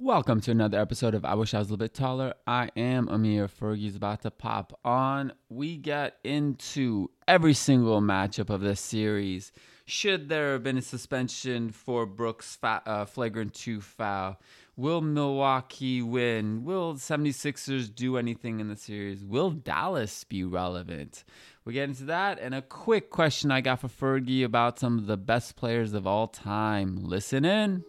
Welcome to another episode of I Wish I Was a Little Bit Taller. I am Amir. Fergie's about to pop on. We get into every single matchup of this series. Should there have been a suspension for Brooks' fa- uh, flagrant 2 foul? Will Milwaukee win? Will 76ers do anything in the series? Will Dallas be relevant? We get into that and a quick question I got for Fergie about some of the best players of all time. Listen in.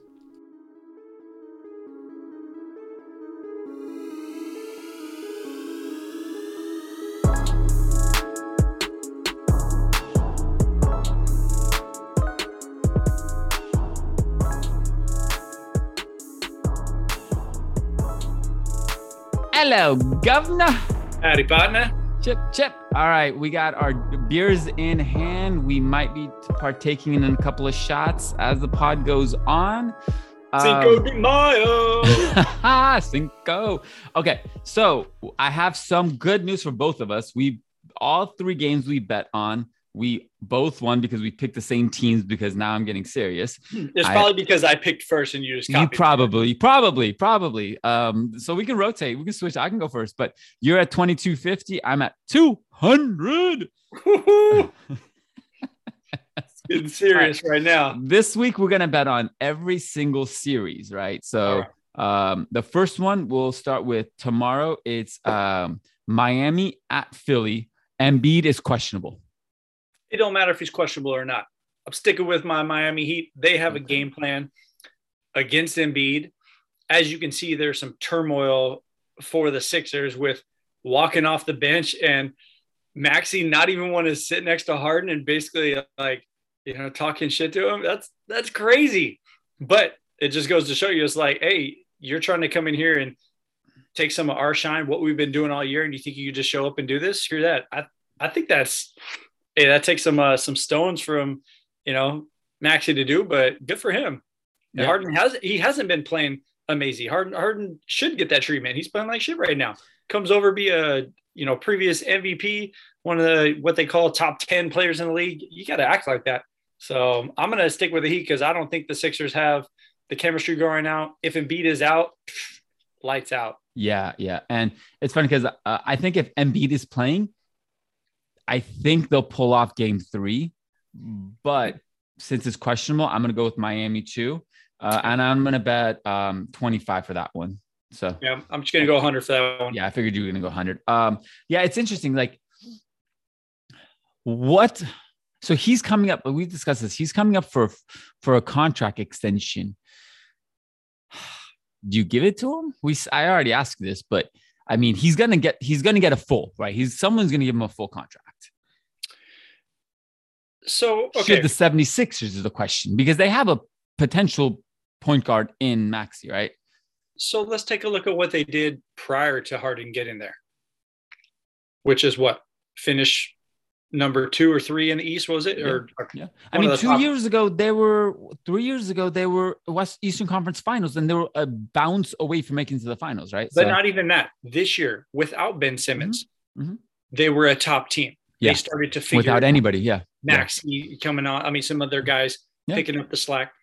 Hello, Governor. Howdy, partner. Chip, chip. All right, we got our beers in hand. We might be partaking in a couple of shots as the pod goes on. Cinco Um, de Mayo. Cinco. Okay, so I have some good news for both of us. We all three games we bet on, we both won because we picked the same teams. Because now I'm getting serious. it's I- probably because I picked first and you just You copied. me. probably, probably, probably. Um, so we can rotate. We can switch. I can go first, but you're at 2250. I'm at 200. Woo-hoo. It's Getting serious right now. This week we're gonna bet on every single series, right? So um, the first one we'll start with tomorrow. It's um, Miami at Philly. Embiid is questionable. It don't matter if he's questionable or not. I'm sticking with my Miami Heat. They have a game plan against Embiid. As you can see, there's some turmoil for the Sixers with walking off the bench and Maxey not even want to sit next to Harden and basically like you know talking shit to him. That's that's crazy. But it just goes to show you, it's like, hey, you're trying to come in here and take some of our shine, what we've been doing all year, and you think you could just show up and do this? Screw that. I I think that's hey, that takes some uh, some stones from you know Maxey to do, but good for him. Yeah. Harden has he hasn't been playing amazing. Harden Harden should get that treatment. He's playing like shit right now. Comes over be a you know previous MVP, one of the what they call top ten players in the league. You got to act like that. So I'm gonna stick with the Heat because I don't think the Sixers have the chemistry going out. If Embiid is out, lights out. Yeah, yeah, and it's funny because uh, I think if Embiid is playing, I think they'll pull off Game Three, but since it's questionable, I'm gonna go with Miami too, uh, and I'm gonna bet um, 25 for that one. So Yeah, I'm just gonna go 100 for that one. yeah, I figured you were gonna go 100. Um, yeah, it's interesting. Like, what? So he's coming up. We discussed this. He's coming up for for a contract extension. Do you give it to him? We I already asked this, but I mean, he's gonna get he's gonna get a full right. He's someone's gonna give him a full contract. So okay, Should the 76ers is the question because they have a potential point guard in Maxey, right? So let's take a look at what they did prior to Harden getting there, which is what finish number two or three in the East was it? Or, or Yeah. I mean, two top- years ago, they were three years ago, they were West Eastern Conference finals and they were a bounce away from making it to the finals, right? but So- not even that. This year, without Ben Simmons, Mhm. they were a top team. Yeah. They started to figure without out. anybody. Yeah. Maxey coming on. I mean, some other guys Yeah. picking up the slack.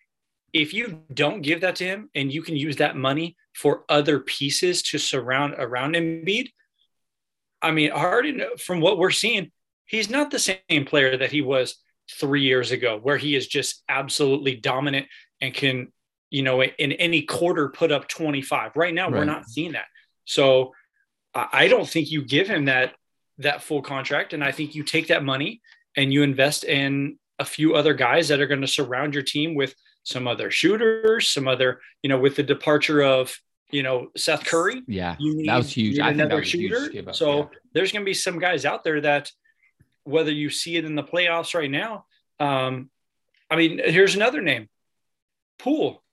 If you don't give that to him and you can use that money for other pieces to surround around Embiid, I mean, Harden, from what we're seeing, he's not the same player that he was three years ago, where he is just absolutely dominant and can, you know, in any quarter put up 25. Right now, we're not seeing that. So I don't think you give him that that full contract. And I think you take that money and you invest in a few other guys that are going to surround your team with some other shooters, some other, you know, with the departure of, you know, Seth Curry. Yeah. You need, that was huge. I think that another was a huge shooter. so yeah. there's going to be some guys out there that, whether you see it in the playoffs right now, um, I mean, here's another name, Poole.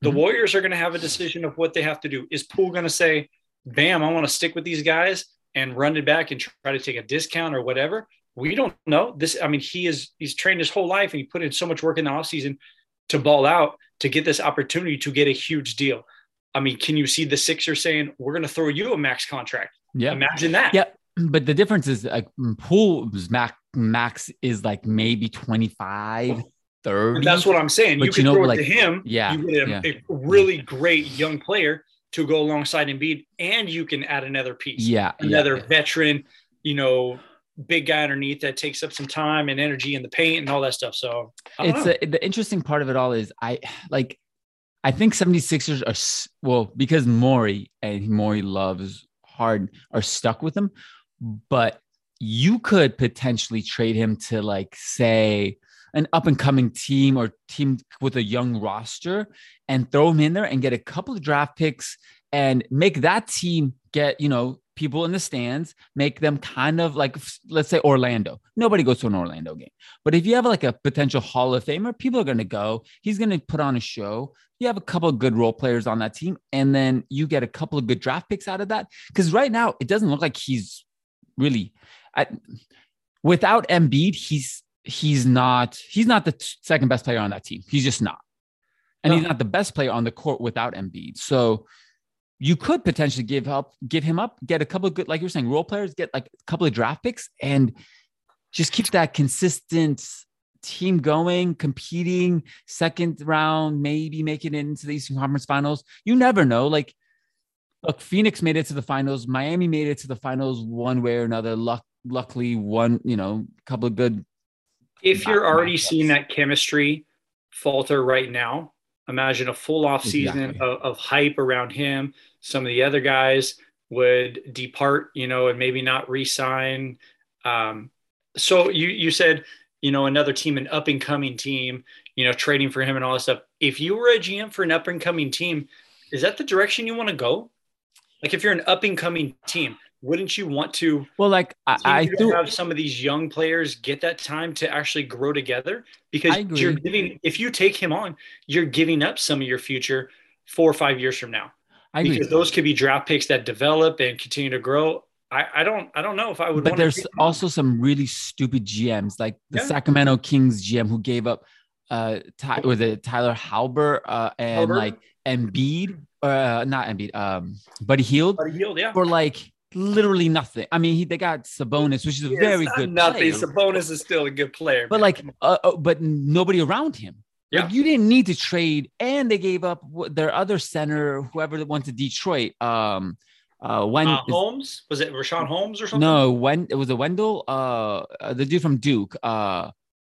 The Mhm. Warriors are going to have a decision of what they have to do. Is Poole going to say, "Bam, I want to stick with these guys and run it back and try to take a discount or whatever"? We don't know. This, I mean, he is he's trained his whole life and he put in so much work in the offseason to ball out to get this opportunity to get a huge deal. I mean, can you see the Sixers saying, "We're going to throw you a max contract"? Yeah. Imagine that. Yeah. But the difference is like Poole's max max is like maybe 25. 30. That's what I'm saying. But you you know, throw like- it to him. yeah, You get a, yeah. a really great young player to go alongside Embiid, and you can add another piece. Yeah. Another yeah. veteran, you know, big guy underneath that takes up some time and energy in the paint and all that stuff. So it's a, uh, the interesting part of it all is I like I think 76ers are well because Morey and Morey loves Harden are stuck with him, but you could potentially trade him to like say an up and coming team or team with a young roster and throw him in there and get a couple of draft picks and make that team get, you know, people in the stands, make them kind of like let's say Orlando. Nobody goes to an Orlando game. But if you have like a potential Hall of Famer, people are going to go. He's going to put on a show. You have a couple of good role players on that team, and then you get a couple of good draft picks out of that. Because right now, it doesn't look like he's really I, without Embiid. He's he's not he's not the t- second best player on that team. He's just not, and he's not the best player on the court without Embiid. So you could potentially give up, give him up, get a couple of good, like you're saying, role players, get like a couple of draft picks, and just keep that consistent team going, competing, second round, maybe making it into the Eastern Conference Finals. You never know. Like, look, Phoenix made it to the finals, Miami made it to the finals one way or another. Luck, luckily, one, you know, a couple of good. if you're already matchups. seeing that chemistry falter right now, imagine a full off season Exactly. of, of hype around him. Some of the other guys would depart, you know, and maybe not re-sign. Um, so you you said, you know, another team, an up and coming team, you know, trading for him and all this stuff. If you were a GM for an up and coming team, is that the direction you want to go? Like if you're an up and coming team, wouldn't you want to Well, like I, I threw, have some of these young players get that time to actually grow together because you're giving if you take him on you're giving up some of your future four or five years from now I agree. because those could be draft picks that develop and continue to grow i, I don't i don't know if i would but there's take him on. also some really stupid GMs, like the Yeah. Sacramento Kings GM who gave up uh Ty, was it Tyler Halber uh and Halbert? like Embiid uh not Embiid um Buddy Hield Buddy Hield, yeah for like literally nothing. I mean he they got Sabonis, which is a It's very good nothing player, Sabonis is still a good player but man. like uh, uh, but nobody around him. Yeah. Like you didn't need to trade, and they gave up their other center, whoever went to Detroit. Um, uh, when uh, Holmes was it Richaun Holmes or something no, when it was a Wendell, uh, uh, the dude from Duke, uh,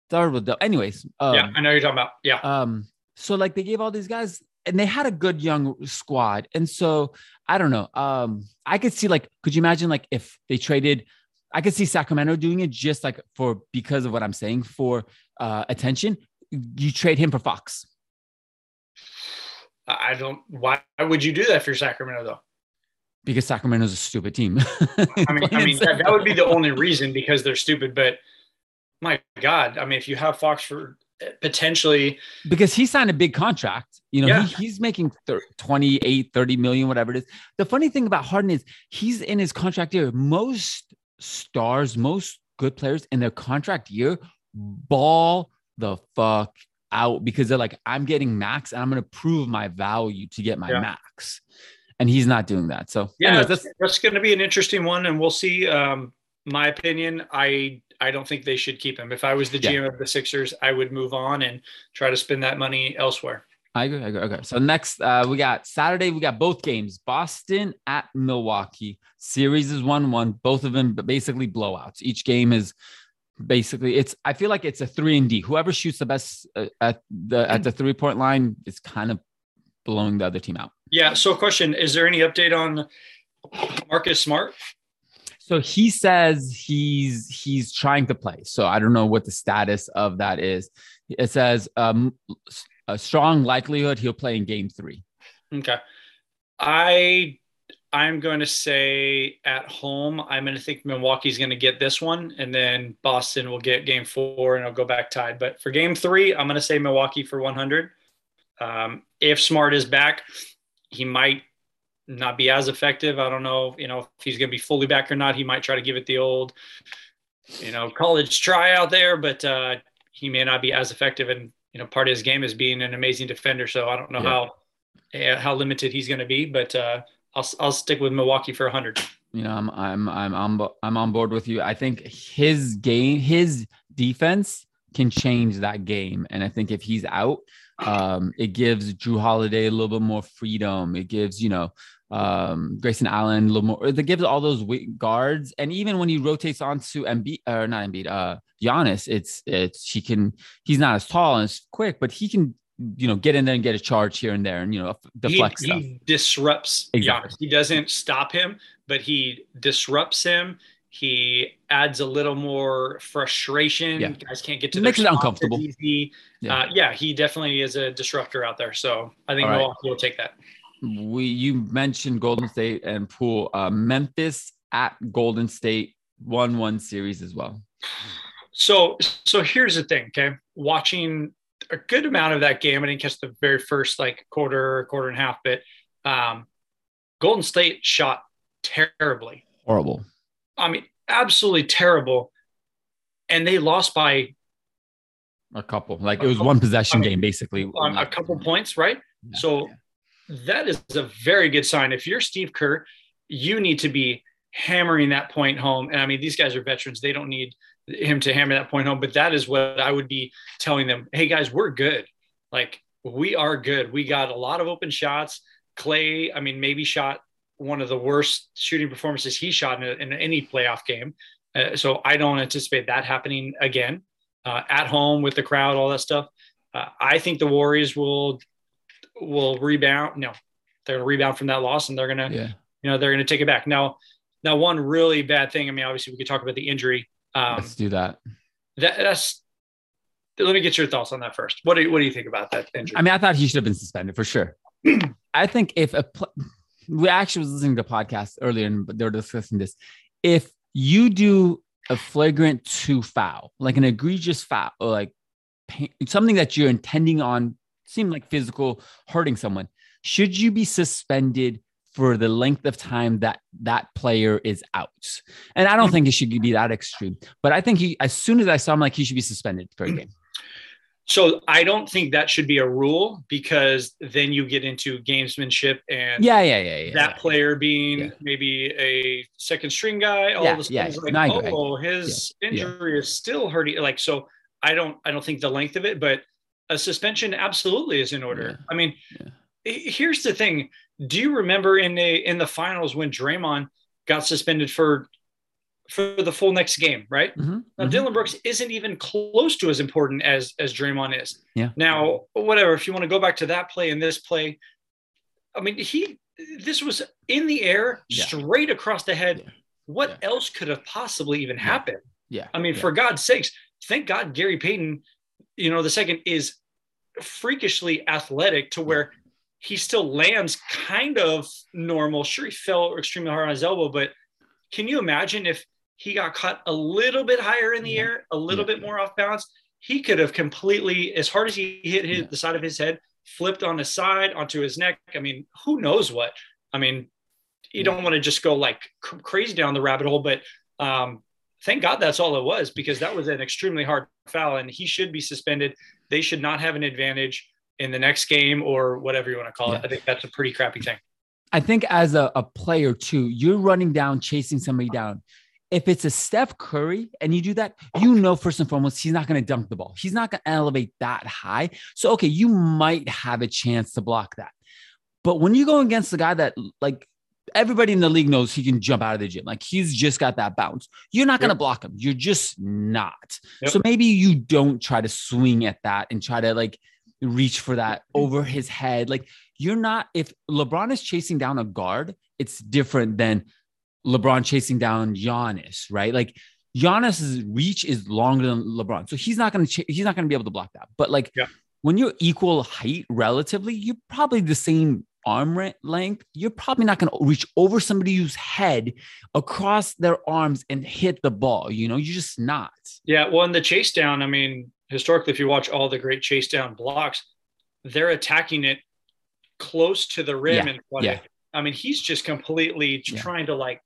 started with the, anyways, um, yeah i know you're talking about yeah um, so like they gave all these guys, and they had a good young squad, and so I don't know, um, I could see like, could you imagine like if they traded, I could see Sacramento doing it just like for because of what I'm saying for uh attention, you trade him for Fox. i don't why would you do that for Sacramento though Because Sacramento's a stupid team. I mean, I mean that, that would be the only reason because they're stupid. But my God, I mean, if you have Fox for potentially, because he signed a big contract. You know, Yeah. he, he's making thir- 28, 30 million, whatever it is. The funny thing about Harden is he's in his contract year. Most stars, most good players in their contract year ball the fuck out because they're like, I'm getting max and I'm going to prove my value to get my Yeah. max. And he's not doing that. So, yeah, anyways, that's, that's, going to be an interesting one, and we'll see. Um, my opinion, I I don't think they should keep him. If I was the Yeah. GM of the Sixers, I would move on and try to spend that money elsewhere. I agree. I agree. Okay. So next, uh, we got Saturday. We got both games. Boston at Milwaukee. Series is one-one. Both of them basically blowouts. Each game is basically. It's. I feel like it's a three and D. Whoever shoots the best uh, at the at the three-point line is kind of blowing the other team out. Yeah. So, question: Is there any update on Marcus Smart? So he says he's he's trying to play. So I don't know what the status of that is. It says um, a strong likelihood he'll play in game three. Okay. I I'm going to say at home, I'm going to think Milwaukee's going to get this one, and then Boston will get game four, and it'll go back tied. But for game three, I'm going to say Milwaukee for 100. Um, if Smart is back, he might not be as effective. I don't know, you know, if he's going to be fully back or not. He might try to give it the old, you know, college try out there, but uh, he may not be as effective. And you know, part of his game is being an amazing defender. So I don't know Yeah. how how limited he's going to be, but uh, I'll I'll stick with Milwaukee for 100. you know, I'm I'm I'm on I'm on board with you. I think his game, his defense can change that game. And I think if he's out, um, it gives Jrue Holiday a little bit more freedom. It gives, you know, um, Grayson Allen a little more. It gives all those guards, and even when he rotates onto Embiid or not Embiid, uh, Giannis, it's it's he can. He's not as tall and as quick, but he can you know get in there and get a charge here and there and you know deflect he, stuff. He disrupts exactly. Giannis. He doesn't stop him, but he disrupts him. He adds a little more frustration. Yeah. Guys can't get to. It makes it uncomfortable. Yeah. Uh, yeah, he definitely is a disruptor out there. So I think right. Milwaukee will take that. We you mentioned Golden State and Poole. Uh, Memphis at Golden State one one series as well. So so here's the thing. Okay, watching a good amount of that game. I didn't catch the very first like quarter, quarter and a half, but um, Golden State shot terribly. Horrible. I mean, absolutely terrible. And they lost by a couple. Like it was couple, one possession I mean, game, basically. A couple points, right? Yeah, so yeah. That is a very good sign. If you're Steve Kerr, you need to be hammering that point home. And I mean, these guys are veterans. They don't need him to hammer that point home. But that is what I would be telling them. Hey guys, we're good. Like we are good. We got a lot of open shots. Clay, I mean, maybe shot one of the worst shooting performances he shot in, in any playoff game. Uh, so I don't anticipate that happening again uh, at home with the crowd, all that stuff. Uh, I think the Warriors will will rebound. No, they're gonna rebound from that loss, and they're gonna, yeah. you know, they're gonna take it back. Now, now one really bad thing. I mean, obviously we could talk about the injury. Um, Let's do that. that. That's. Let me get your thoughts on that first. What do you, what do you think about that injury? I mean, I thought he should have been suspended for sure. I think if a pl- we actually was listening to the podcast earlier and they were discussing this. If you do a flagrant two foul, like an egregious foul, or like something that you're intending on, seem like physical hurting someone, should you be suspended for the length of time that that player is out? And I don't mm-hmm. think it should be that extreme, but I think he, as soon as I saw him, like he should be suspended for a game. So I don't think that should be a rule because then you get into gamesmanship and yeah, yeah, yeah, yeah that yeah. player being yeah. maybe a second string guy. All yeah, of a sudden, yeah, like, oh, his injury is still hurting. Like so, I don't, I don't think the length of it, but a suspension absolutely is in order. I mean, here's the thing: Do you remember in the in the finals when Draymond got suspended for for the full next game, right? Mm-hmm. Now, mm-hmm. Dillon Brooks isn't even close to as important as as Draymond is. Yeah. Now, whatever. If you want to go back to that play and this play, I mean, he this was in the air, yeah. straight across the head. Yeah. What yeah. else could have possibly even happened? Yeah. I mean, for God's sakes, thank God Gary Payton, you know, the second is freakishly athletic to where he still lands kind of normal. Sure, he fell extremely hard on his elbow, but can you imagine if he got caught a little bit higher in the yeah. air, a little yeah. bit more off balance. He could have completely, as hard as he hit his, yeah. the side of his head, flipped on his side onto his neck. I mean, who knows what? I mean, you don't want to just go like crazy down the rabbit hole, but um, thank God that's all it was because that was an extremely hard foul and he should be suspended. They should not have an advantage in the next game or whatever you want to call it. I think that's a pretty crappy thing. I think as a, a player too, you're running down, chasing somebody down if it's a Steph Curry and you do that, you know, first and foremost, he's not going to dunk the ball. He's not going to elevate that high. So, okay, you might have a chance to block that. But when you go against the guy that, like, everybody in the league knows he can jump out of the gym, like, he's just got that bounce, you're not yep. going to block him. You're just not. Yep. So maybe you don't try to swing at that and try to, like, reach for that over his head. Like, you're not, if LeBron is chasing down a guard, it's different than LeBron chasing down Giannis, right? Like Giannis's reach is longer than LeBron, so he's not going to ch- he's not going to be able to block that. But like yeah. when you're equal height relatively, you're probably the same arm length. You're probably not going to reach over somebody's head across their arms and hit the ball. You know, you're just not. Yeah. Well, in the chase down, I mean, historically, if you watch all the great chase down blocks, they're attacking it close to the rim yeah. and yeah. I mean, he's just completely yeah. trying to like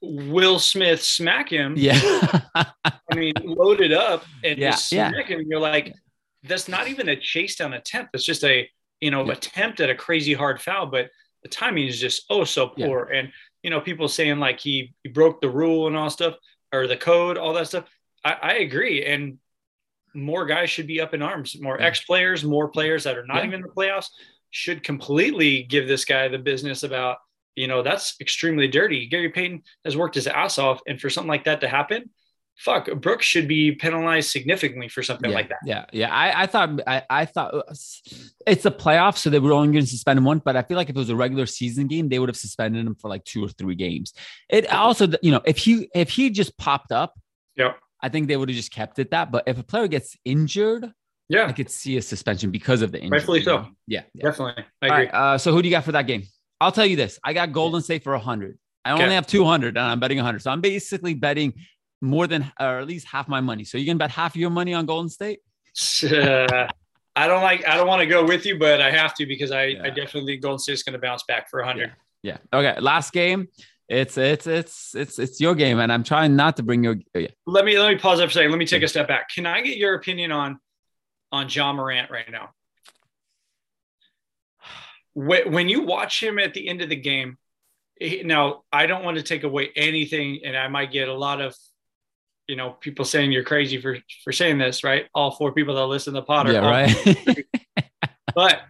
Will Smith smack him. Yeah. I mean, load it up and yeah, smack yeah. him. You're like, that's not even a chase down attempt. It's just a, you know, yeah. attempt at a crazy hard foul, but the timing is just oh so poor. And you know, people saying like he, he broke the rule and all stuff or the code, all that stuff. I, I agree. And more guys should be up in arms. More Yeah. ex players, more players that are not Yeah. even in the playoffs should completely give this guy the business about, you know, that's extremely dirty. Gary Payton has worked his ass off. And for something like that to happen, fuck, Brooks should be penalized significantly for something yeah, like that. Yeah, yeah. I, I thought I, I thought uh, it's a playoff, so they were only going to suspend him one. But I feel like if it was a regular season game, they would have suspended him for like two or three games. It also, you know, if he if he just popped up, Yeah. I think they would have just kept it that. But if a player gets injured, Yeah, I could see a suspension because of the injury. Rightfully you so. know? Yeah. yeah. definitely. I All agree. right. Uh, so who do you got for that game? I'll tell you this: I got Golden State for hundred. I only Okay. have two hundred, and I'm betting hundred. So I'm basically betting more than or at least half my money. So you can bet half of your money on Golden State. Uh, I don't like. I don't want to go with you, but I have to because I, Yeah. I definitely think Golden State's going to bounce back for 100. Yeah. Okay. Last game. It's it's it's it's it's your game, and I'm trying not to bring your. oh, Yeah. Let me let me pause there for a second. Let me take a step back. Can I get your opinion on on Ja Morant right now? When when you watch him at the end of the game, he- now I don't want to take away anything, and I might get a lot of you know people saying you're crazy for for saying this, right? All four people that listen to the pod are Yeah. Right. But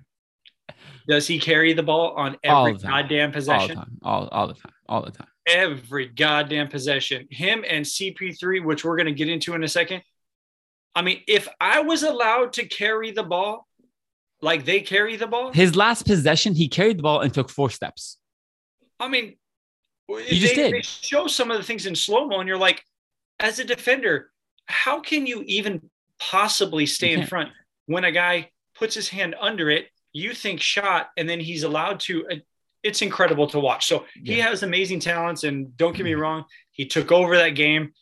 does he carry the ball on every goddamn all the possession? time. All all the time. All the time. Every goddamn possession. Him and CP3, which we're going to get into in a second. I mean, if I was allowed to carry the ball like they carry the ball, His last possession, he carried the ball and took four steps. I mean, He just they, did. they show some of the things in slow mo, and you're like, as a defender, how can you even possibly stay in front when a guy puts his hand under it? You think shot, and then he's allowed to. uh, It's incredible to watch. So he has amazing talents, and don't get me wrong, he took over that game.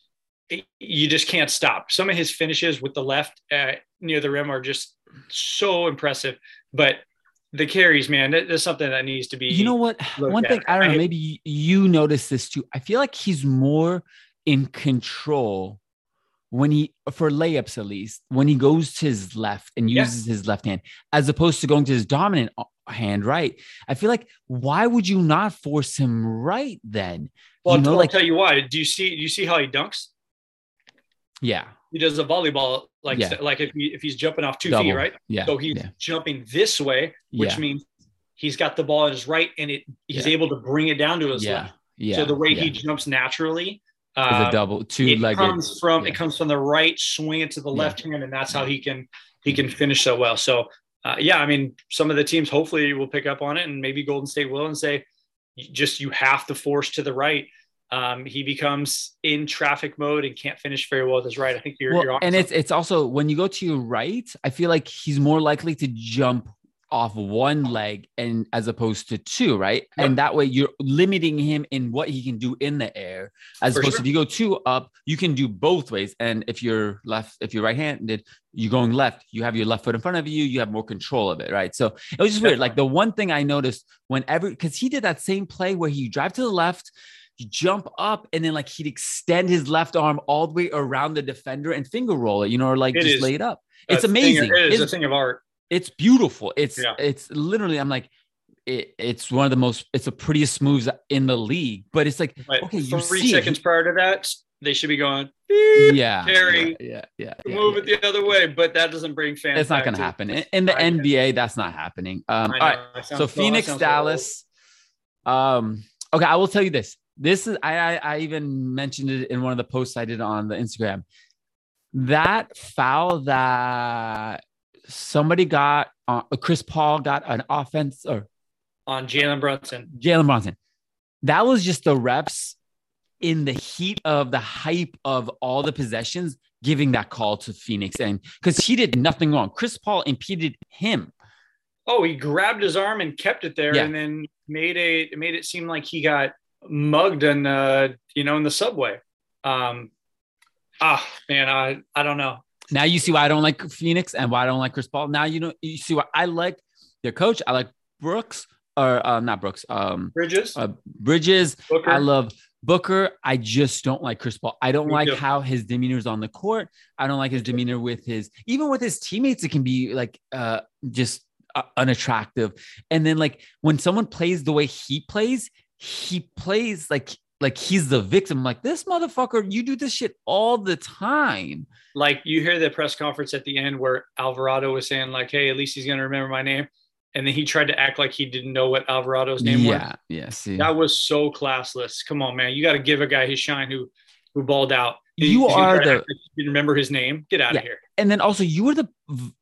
You just can't stop. Some of his finishes with the left uh, near the rim are just so impressive. But the carries, man, that, that's something that needs to be. You know what? One at. thing I don't know. Maybe you- you notice this too. I feel like he's more in control when he, for layups at least, when he goes to his left and Yeah. uses his left hand, as opposed to going to his dominant uh, hand right. I feel like why would you not force him right then? Well, you know, I'll like tell you why. Do you see? Do you see how he dunks? yeah, He does a volleyball like Yeah. like if he if he's jumping off two Double. feet, right? yeah, So he's yeah, jumping this way, which means he's got the ball in his right, and it he's able to bring it down to his yeah, left. yeah. so the way he jumps naturally, is uh, a double two it legged. comes from yeah. it comes from the right, swing it to the Yeah. left hand, and that's how he can he can finish so well. So uh, yeah, I mean, some of the teams hopefully will pick up on it, and maybe Golden State will, and say, just you have to force to the right. Um, he becomes in traffic mode and can't finish very well with his right. I think you're, well, you're on and something. it's it's also when you go to your right, I feel like he's more likely to jump off one leg and as opposed to two, right? Yep. And that way you're limiting him in what he can do in the air. As For opposed sure. to if you go two up, you can do both ways. And if you're left, if you're right-handed, you're going left, you have your left foot in front of you, you have more control of it, right? So it was just weird. Like the one thing I noticed whenever because he did that same play where he drive to the left, you jump up and then like he'd extend his left arm all the way around the defender and finger roll it, you know, or like It just is lay it up. It's thing- amazing. it is a thing of art. It's beautiful. It's Yeah. it's literally I'm like it, it's one of the most it's the prettiest moves in the league. But it's like okay, you three see it. seconds prior to that, they should be going yeah, Carry. yeah, yeah, yeah, move yeah. it the other way, but that doesn't bring fans. It's not going to happen in, in the. NBA. That's not happening. Um, all right, know, I sound so I Phoenix, Dallas. Um, okay, I will tell you this. This is I, I I even mentioned it in one of the posts I did on the Instagram. That foul that somebody got, uh, Chris Paul got an offense or on Jalen Brunson. Jalen Brunson. That was just the reps in the heat of the hype of all the possessions, giving that call to Phoenix, and because he did nothing wrong. Chris Paul impeded him. Oh, he grabbed his arm and kept it there, Yeah. and then made it made it seem like he got mugged in the you know in the subway. Um, ah, man, I I don't know. Now you see why I don't like Phoenix and why I don't like Chris Paul. Now you know you see why I like their coach. I like Brooks or uh, not Brooks. Um, Bridges, uh, Bridges. Booker. I love Booker. I just don't like Chris Paul. I don't Me like too. how his demeanor is on the court. I don't like his demeanor with his even with his teammates. It can be like uh just uh, unattractive. And then like when someone plays the way he plays, he plays like like he's the victim. Like this motherfucker, you do this shit all the time. Like you hear the press conference at the end where Alvarado was saying like, "Hey, at least he's gonna remember my name," and then he tried to act like he didn't know what Alvarado's name yeah, was. yeah. See, That was so classless. Come on, man, you got to give a guy his shine who who balled out. You He's are the- you remember his name. Get out Yeah. of here. and then also you were the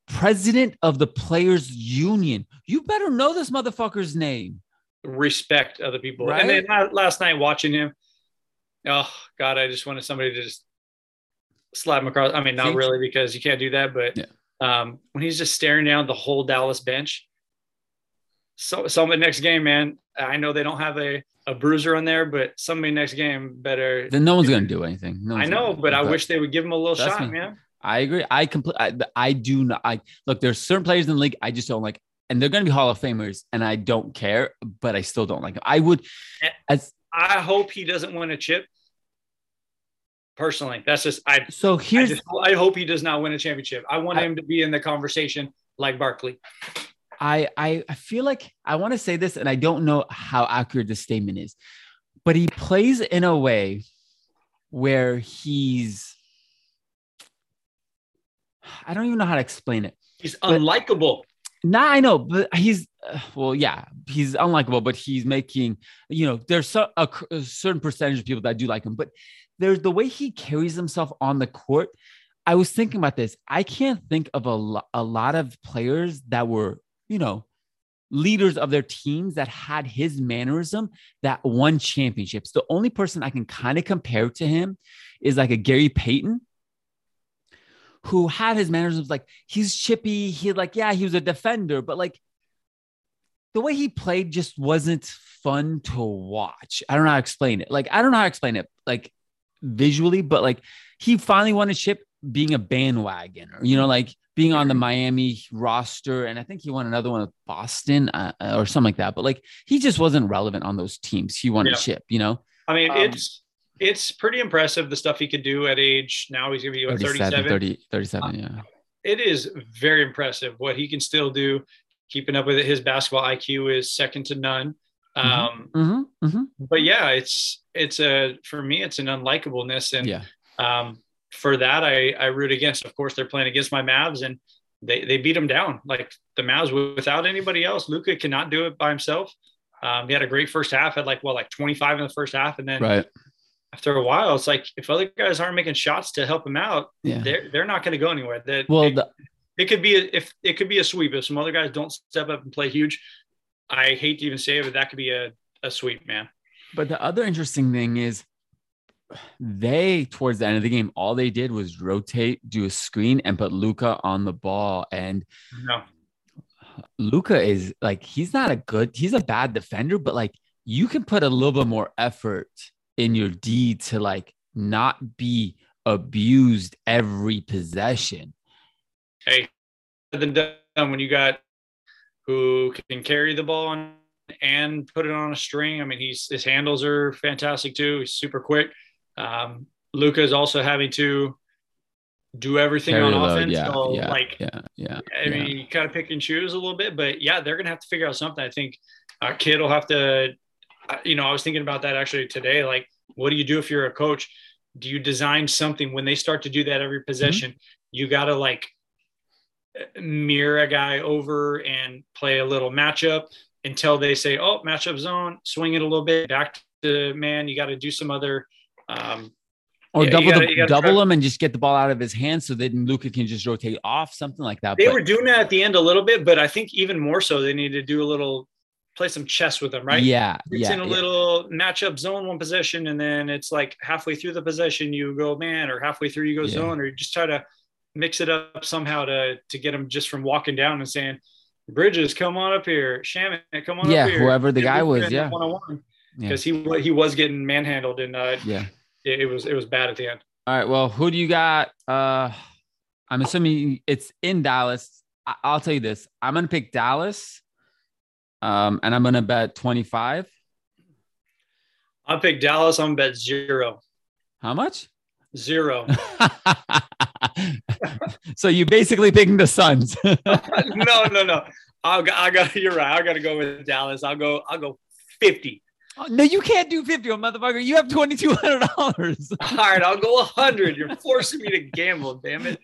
president of the players union. You better know this motherfucker's name. Respect other people. Right? And then last night watching him, oh God, I just wanted somebody to just slap him across. I mean, not really because you can't do that, but Yeah. um, when he's just staring down the whole Dallas bench. So, somebody next game, man. I know they don't have a, a bruiser on there, but somebody next game better. Then no one's gonna do anything. No I know, but I wish they would give him a little shot, me. man. I agree. I complete. I, I do not. I look. There's certain players in the league I just don't like, and they're going to be Hall of Famers, and I don't care. But I still don't like them. I would, as I hope he doesn't win a chip. Personally, that's just I. so. I, Here's just, I hope he does not win a championship. I want I- him to be in the conversation like Barkley. I, I I feel like I want to say this, and I don't know how accurate this statement is, but he plays in a way where he's. I don't even know how to explain it. He's unlikable. Nah, I know, but he's uh, well, yeah, he's unlikable, but he's making, you know, there's so, a, a certain percentage of people that do like him, but there's the way he carries himself on the court. I was thinking about this. I can't think of a, lo- a lot of players that were, you know, leaders of their teams that had his mannerism that won championships. The only person I can kind of compare to him is like a Gary Payton who had his mannerisms like he's chippy. He like, yeah, he was a defender, but like the way he played just wasn't fun to watch. I don't know how to explain it. Like, I don't know how to explain it like visually, but like he finally won a chip being a bandwagoner, you know, like being on the Miami roster. And I think he won another one with Boston uh, or something like that. But like he just wasn't relevant on those teams. He won Yeah. a chip, you know, I mean, Um, it's it's pretty impressive the stuff he could do at age now. He's gonna be what, 37, 37. 30, 37. Yeah. It is very impressive what he can still do. Keeping up with it, his basketball IQ is second to none. Mhm. Um, Mm-hmm, mm-hmm. but yeah, it's it's a for me it's an unlikableness, and Yeah. um, for that I I root against. Of course, they're playing against my Mavs, and they they beat them down like the Mavs without anybody else. Luka cannot do it by himself. Um, he had a great first half, had like what like 25 in the first half, and then Right. After a while, it's like if other guys aren't making shots to help him out, Yeah. they're they're not going to go anywhere. That Well, it, the, it could be a, if it could be a sweep if some other guys don't step up and play huge. I hate to even say it, but that could be a, a sweep, man. But the other interesting thing is they towards the end of the game, all they did was rotate, do a screen, and put Luka on the ball. And No, Luka is like he's not a good, he's a bad defender, but like you can put a little bit more effort in your D to like not be abused every possession. hey, than done when you got who can carry the ball on and put it on a string. I mean, he's his handles are fantastic too. He's super quick. Um, Luka is also having to do everything Carry on load, offense. yeah, so, yeah, like yeah, yeah. I yeah. mean, you kind of pick and choose a little bit, but yeah, they're gonna have to figure out something. I think uh, Kidd will have to. You know, I was thinking about that actually today. Like, what do you do if you're a coach? Do you design something when they start to do that every possession? You got to like mirror a guy over and play a little matchup until they say, "Oh, matchup zone, swing it a little bit back to man." You got to do some other. Um, or yeah, double gotta- the, double try- him and just get the ball out of his hands so that Luka can just rotate off, something like that. they But- were doing that at the end a little bit, but I think even more so, they need to do a little play some chess with them, right? Yeah, It's yeah, in a yeah. little matchup zone one possession, and then it's like halfway through the possession you go man, or halfway through you go Yeah. zone, or you just try to mix it up somehow to to get them just from walking down and saying, Bridges, come on up here, Shaman, come on Yeah, up here. whoever the guy was, yeah. one on one Yeah. because he he was getting manhandled, and uh, yeah. it, it was it was bad at the end. All right. Well, who do you got? Uh, I'm assuming it's in Dallas. I- I'll tell you this. I'm gonna pick Dallas. Um, and I'm gonna bet 25. I picked Dallas. I'm bet zero, How much? zero. so you basically picking the Suns. no, no, no. I'll, I got. You're right. I got to go with Dallas. I'll go. I'll go fifty. Oh, no, you can't do 50, motherfucker. You have $2,200. All right, I'll go 100. You're forcing me to gamble, damn it.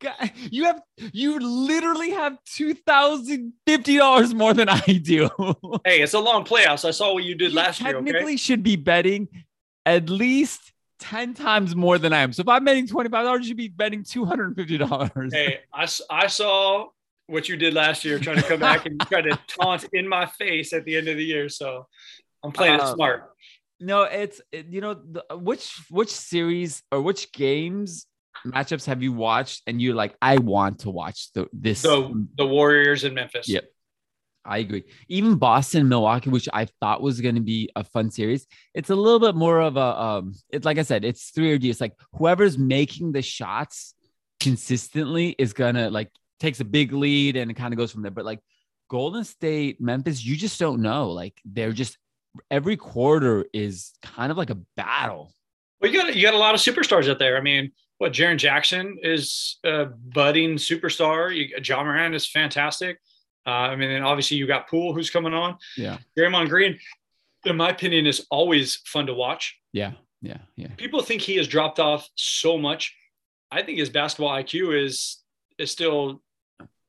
you have, you literally have $2,050 more than I do. hey, it's a long playoffs. I saw what you did you last year. Technically, okay? should be betting at least 10 times more than I am. So if I'm betting $25, you'd be betting $250. Hey, I, I saw what you did last year, trying to come back and try to taunt in my face at the end of the year. So I'm playing uh, it smart. No, it's you know the, which which series or which games matchups have you watched and you're like I want to watch the this so, the Warriors in Memphis. Yep. I agree. Even Boston, Milwaukee, which I thought was going to be a fun series, it's a little bit more of a um. It's like I said, it's three or D. It's like whoever's making the shots consistently is gonna like takes a big lead and it kind of goes from there. But like Golden State, Memphis, you just don't know. Like they're just every quarter is kind of like a battle. Well, you got you got a lot of superstars out there. I mean, what Jaren Jackson is a budding superstar. You, Ja Morant is fantastic. Uh, I mean, and obviously you got Poole who's coming on. Yeah, Draymond Green, in my opinion, is always fun to watch. Yeah, yeah, yeah. People think he has dropped off so much. I think his basketball IQ is is still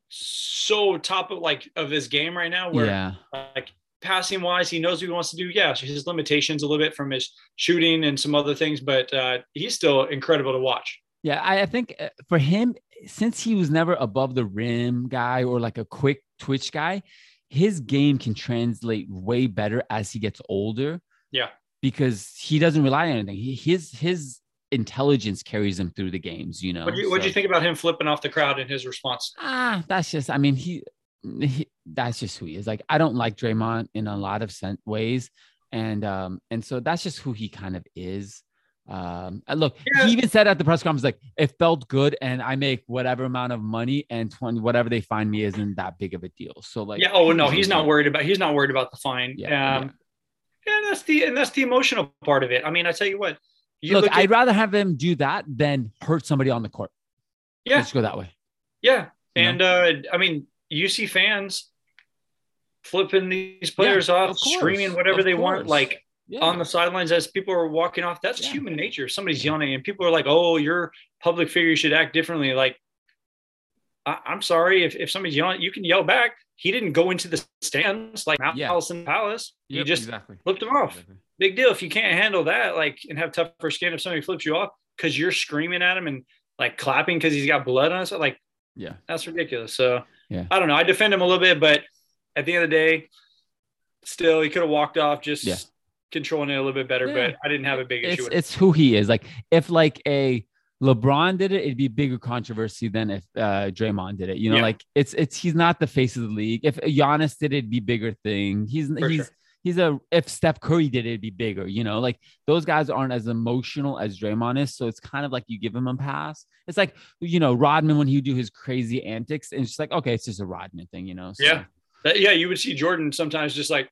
so top of like of his game right now. Where yeah. like passing wise, he knows what he wants to do. Yeah, his limitations a little bit from his shooting and some other things, but uh, he's still incredible to watch. Yeah, I, I think uh, for him, since he was never above the rim guy or like a quick twitch guy, his game can translate way better as he gets older. Yeah, because he doesn't rely on anything. He, his his intelligence carries him through the games. You know. What do you, so, you think about him flipping off the crowd in his response? Ah, that's just. I mean, he he, that's just who he is. Like I don't like Draymond in a lot of ways, and um and so that's just who he kind of is. Um, look, yeah. he even said at the press conference like it felt good, and I make whatever amount of money, and twenty whatever they find me isn't that big of a deal. So like, yeah, oh no, he's not worried about he's not worried about the fine. Yeah, um, yeah. and that's the and that's the emotional part of it. I mean, I tell you what, you look, look I'd rather have him do that than hurt somebody on the court. Yeah, let's go that way. Yeah, and uh, I mean, you see fans flipping these players yeah, off, screaming whatever of they course. want, like yeah. on the sidelines as people are walking off. That's yeah. human nature. Somebody's yelling, and people are like, "Oh, you're public figure. You should act differently." Like, I- am sorry if, if somebody's yelling, you can yell back. He didn't go into the stands like yeah. Allison Palace. Yep, you just exactly. flipped him off. Exactly. Big deal. If you can't handle that, like, and have tougher skin if somebody flips you off because you're screaming at him and like clapping because he's got blood on us, like, yeah, that's ridiculous. So yeah. I don't know. I defend him a little bit, but at the end of the day, still he could have walked off just yeah. controlling it a little bit better. Yeah. But I didn't have a big issue. It's, it's who he is. Like if like a LeBron did it, it'd be bigger controversy than if uh, Draymond did it. You know, yeah. like it's it's he's not the face of the league. If Giannis did it, it'd be bigger thing. He's For he's sure. He's a if Steph Curry did it, it'd be bigger. You know, like those guys aren't as emotional as Draymond is, so it's kind of like you give him a pass. It's like you know Rodman when he would do his crazy antics, and it's just like okay, it's just a Rodman thing, you know. So, yeah, yeah, you would see Jordan sometimes just like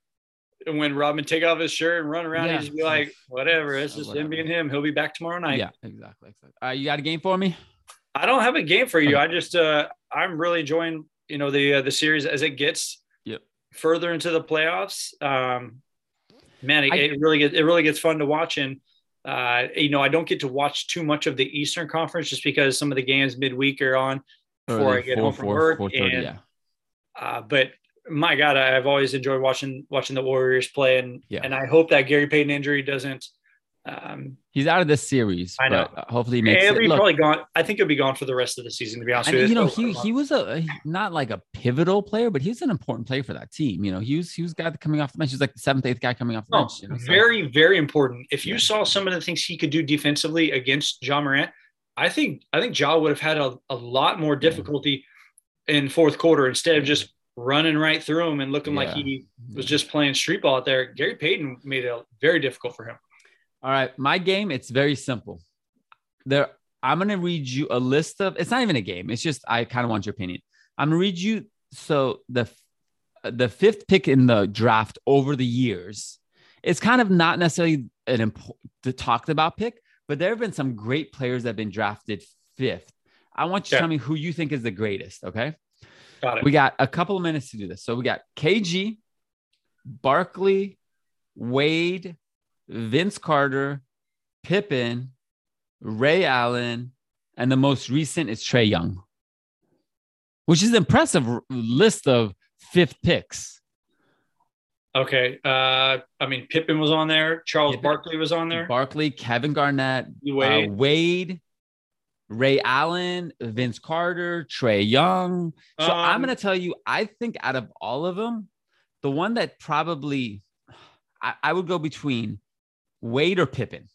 when Rodman take off his shirt and run around, yeah. he'd just be like, whatever, it's just whatever. him being him. He'll be back tomorrow night. Yeah, exactly. exactly. Uh, you got a game for me? I don't have a game for you. Okay. I just uh I'm really enjoying, you know, the uh, the series as it gets. Further into the playoffs. Um man, it, I, it really gets it really gets fun to watch and uh, you know, I don't get to watch too much of the Eastern Conference just because some of the games midweek are on before I get four, home from four, work. and, yeah. uh, but my God, I've always enjoyed watching watching the Warriors play, and yeah. and I hope that Gary Payton injury doesn't. Um, He's out of this series. I know. hopefully, he makes he'll be probably gone. I think he'll be gone for the rest of the season. To be honest with you, you know, he he was a not like a pivotal player, but he's an important player for that team. You know, he was he was guy coming off the bench. He's like the seventh, eighth guy coming off the bench. You know, so. Very, very important. If you yeah. saw some of the things he could do defensively against Ja Morant, I think I think Ja would have had a, a lot more difficulty yeah. in fourth quarter instead of just running right through him and looking yeah. like he was just playing street ball out there. Gary Payton made it very difficult for him. All right, my game it's very simple. There, I'm gonna read you a list of. It's not even a game. It's just I kind of want your opinion. I'm gonna read you. So the the fifth pick in the draft over the years, it's kind of not necessarily an important talked about pick, but there have been some great players that have been drafted fifth. I want you to tell me who you think is the greatest. Okay. Got it. We got a couple of minutes to do this. So we got KG, Barkley, Wade, Vince Carter, Pippen, Ray Allen, and the most recent is Trae Young, which is an impressive list of fifth picks. Okay. Uh, I mean, Pippen was on there. Charles Pippen. Barkley was on there. Barkley, Kevin Garnett, Wade. uh, Wade, Ray Allen, Vince Carter, Trae Young. So I'm Um, going to tell you, I think out of all of them, the one that probably I, I would go between Wade or Pippen.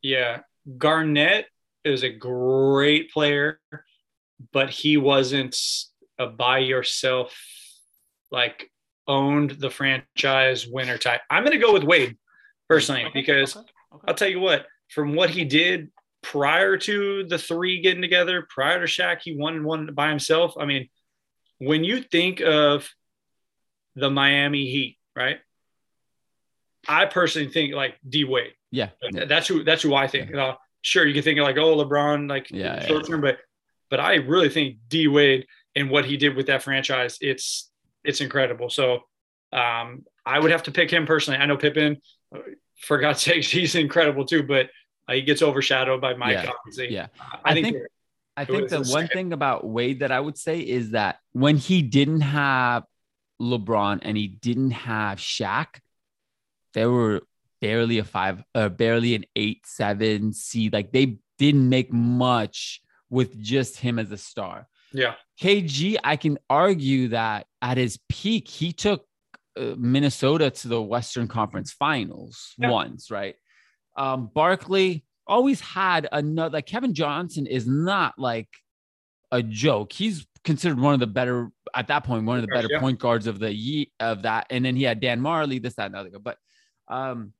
Yeah. Garnett is a great player, but he wasn't a by yourself, like owned the franchise winner type. I'm going to go with Wade personally because I'll tell you what, from what he did prior to the three getting together, prior to Shaq, he won one by himself. I mean, when you think of the Miami Heat, right? I personally think like D Wade. Yeah. yeah. That's who that's who I think. Uh, sure, you can think of like oh LeBron, like Yeah, short term, but but I really think D Wade and what he did with that franchise, it's it's incredible. So um, I would have to pick him personally. I know Pippen, uh, for God's sakes, he's incredible too, but uh, he gets overshadowed by Mike. Yeah, obviously, yeah. I, I think, think- I think the one thing about Wade that I would say is that when he didn't have LeBron and he didn't have Shaq, they were barely a five, uh, barely an eight, seven seed. Like they didn't make much with just him as a star. yeah, KG, I can argue that at his peak, he took uh, Minnesota to the Western Conference Finals Yeah. once, right? Um, Barkley always had another. Like Kevin Johnson is not like a joke. He's considered one of the better at that point, one of the better yeah. point guards of the ye of that. And then he had Dan Majerle, this, that, and the other. But um,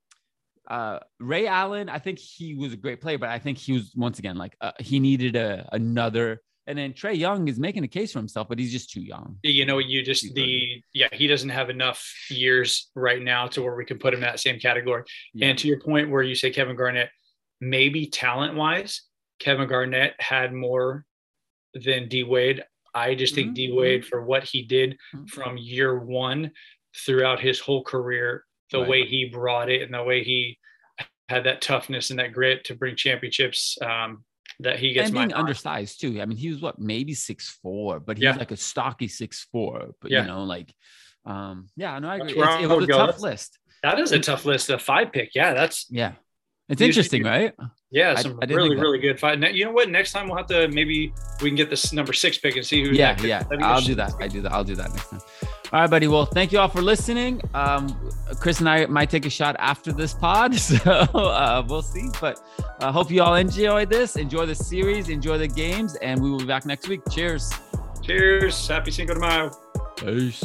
uh, Ray Allen, I think he was a great player, but I think he was once again like uh, he needed a another. And then Trae Young is making a case for himself, but he's just too young. you know, you just He's the yeah, he doesn't have enough years right now to where we can put him in that same category. Yeah. And to your point where you say Kevin Garnett, maybe talent wise, Kevin Garnett had more than D Wade. I just think Mhm, D Wade for what he did Mhm. from year one throughout his whole career, the Right. way he brought it and the way he had that toughness and that grit to bring championships. Um, that he gets and my being undersized too. I mean, he was what maybe six four, but he's Yeah. like a stocky six four. But Yeah. you know, like, um, yeah, no, I agree. It's, it was a go. tough That's- list. That is a tough list. A five pick. Yeah, that's Yeah, it's interesting, right? Yeah, I- some I didn't really, really good fight. You know what? Next time we'll have to maybe we can get this number six pick and see who. Yeah, that- yeah. I'll do that. I do that. I'll do that next time. All right, buddy. Well, thank you all for listening. Um, Chris and I might take a shot after this pod, so uh, we'll see. But I hope you all enjoy this, enjoy the series, enjoy the games, and we will be back next week. Cheers. Cheers. Happy Cinco de Mayo. Peace.